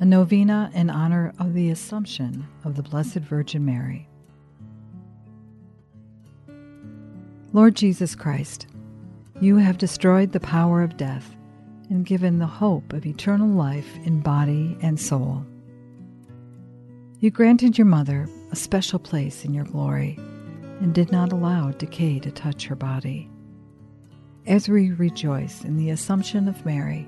a novena in honor of the Assumption of the Blessed Virgin Mary. Lord Jesus Christ, you have destroyed the power of death and given the hope of eternal life in body and soul. You granted your mother a special place in your glory and did not allow decay to touch her body. As we rejoice in the Assumption of Mary,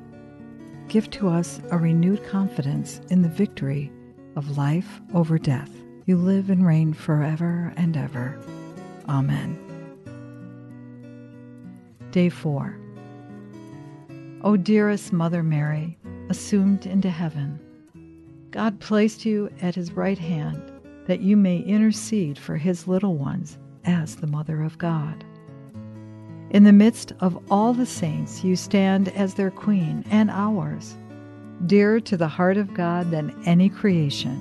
give to us a renewed confidence in the victory of life over death. You live and reign forever and ever. Amen. Day 4. O dearest Mother Mary, assumed into heaven, God placed you at his right hand that you may intercede for his little ones as the Mother of God. In the midst of all the saints, you stand as their queen and ours, dearer to the heart of God than any creation.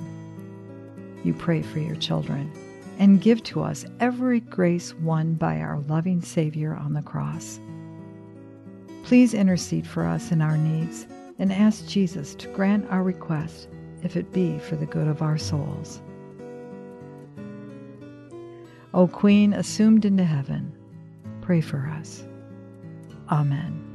You pray for your children and give to us every grace won by our loving Savior on the cross. Please intercede for us in our needs and ask Jesus to grant our request if it be for the good of our souls. O Queen assumed into heaven, pray for us. Amen.